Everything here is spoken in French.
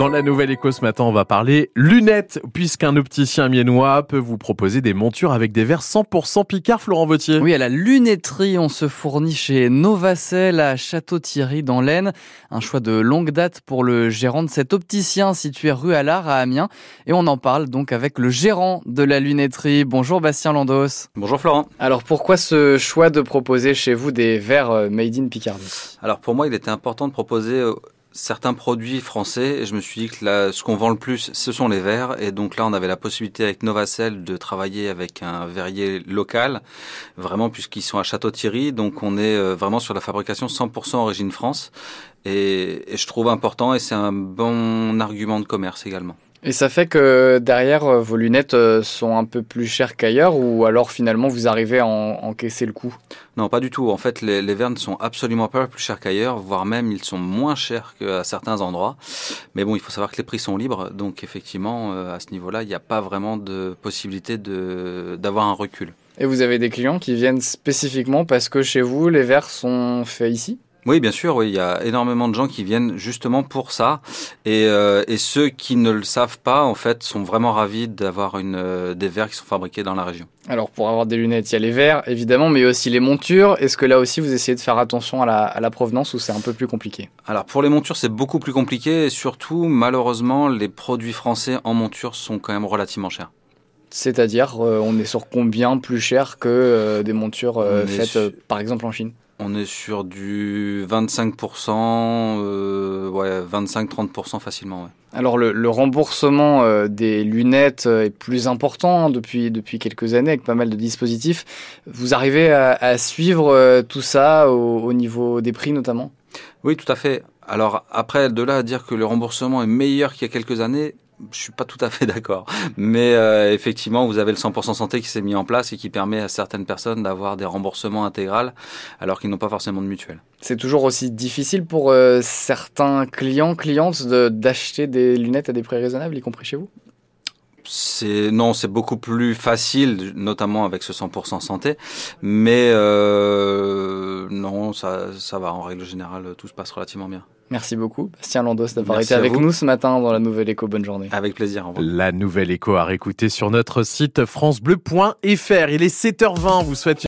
Dans la nouvelle éco ce matin, on va parler lunettes, puisqu'un opticien miennois peut vous proposer des montures avec des verres 100% Picard, Florent Vautier. Oui, à la lunetterie, on se fournit chez Novacell à Château-Thierry dans l'Aisne. Un choix de longue date pour le gérant de cet opticien situé rue Allard à Amiens. Et on en parle donc avec le gérant de la lunetterie. Bonjour Bastien Landos. Bonjour Florent. Alors pourquoi ce choix de proposer chez vous des verres euh, made in Picardie? Alors pour moi, il était important de proposer euh, certains produits français et je me suis dit que là, ce qu'on vend le plus, ce sont les verres. Et donc là on avait la possibilité avec Novacell de travailler avec un verrier local, vraiment puisqu'ils sont à Château-Thierry, donc on est euh, vraiment sur la fabrication 100% origine France. Et je trouve important et c'est un bon argument de commerce également. Et ça fait que derrière, euh, vos lunettes euh, sont un peu plus chères qu'ailleurs ou alors finalement vous arrivez à en- encaisser le coût? Non, pas du tout. En fait, les, les verres ne sont absolument pas plus chers qu'ailleurs, voire même ils sont moins chers qu'à certains endroits. Mais bon, il faut savoir que les prix sont libres, donc effectivement, euh, à ce niveau-là, il n'y a pas vraiment de possibilité de d'avoir un recul. Et vous avez des clients qui viennent spécifiquement parce que chez vous, les verres sont faits ici? Oui, bien sûr, oui, il y a énormément de gens qui viennent justement pour ça, et, euh, et ceux qui ne le savent pas, en fait, sont vraiment ravis d'avoir une euh, des verres qui sont fabriqués dans la région. Alors pour avoir des lunettes, il y a les verres évidemment, mais aussi les montures. Est-ce que là aussi vous essayez de faire attention à la, à la provenance ou c'est un peu plus compliqué? Alors pour les montures, c'est beaucoup plus compliqué, et surtout, malheureusement, les produits français en monture sont quand même relativement chers. C'est-à-dire, euh, on est sur combien plus cher que euh, des montures euh, faites sur- par exemple en Chine? On est sur du 25%, euh, ouais, 25-30% facilement. Ouais. Alors le, le remboursement euh, des lunettes est plus important hein, depuis, depuis quelques années avec pas mal de dispositifs. Vous arrivez à, à suivre euh, tout ça au, au niveau des prix notamment? Oui, tout à fait. Alors après, de là à dire que le remboursement est meilleur qu'il y a quelques années, je suis pas tout à fait d'accord. Mais euh, effectivement, vous avez le 100% santé qui s'est mis en place et qui permet à certaines personnes d'avoir des remboursements intégrales alors qu'ils n'ont pas forcément de mutuelle. C'est toujours aussi difficile pour euh, certains clients, clientes de- d'acheter des lunettes à des prix raisonnables, y compris chez vous? C'est non, c'est beaucoup plus facile, notamment avec ce 100% santé. Mais euh, non, ça, ça va. En règle générale, tout se passe relativement bien. Merci beaucoup, Bastien Landos, d'avoir été avec vous. nous ce matin dans la Nouvelle Éco. Bonne journée. Avec plaisir. Au. La nouvelle éco à réécouter sur notre site francebleu.fr. Il est 7h20, vous souhaite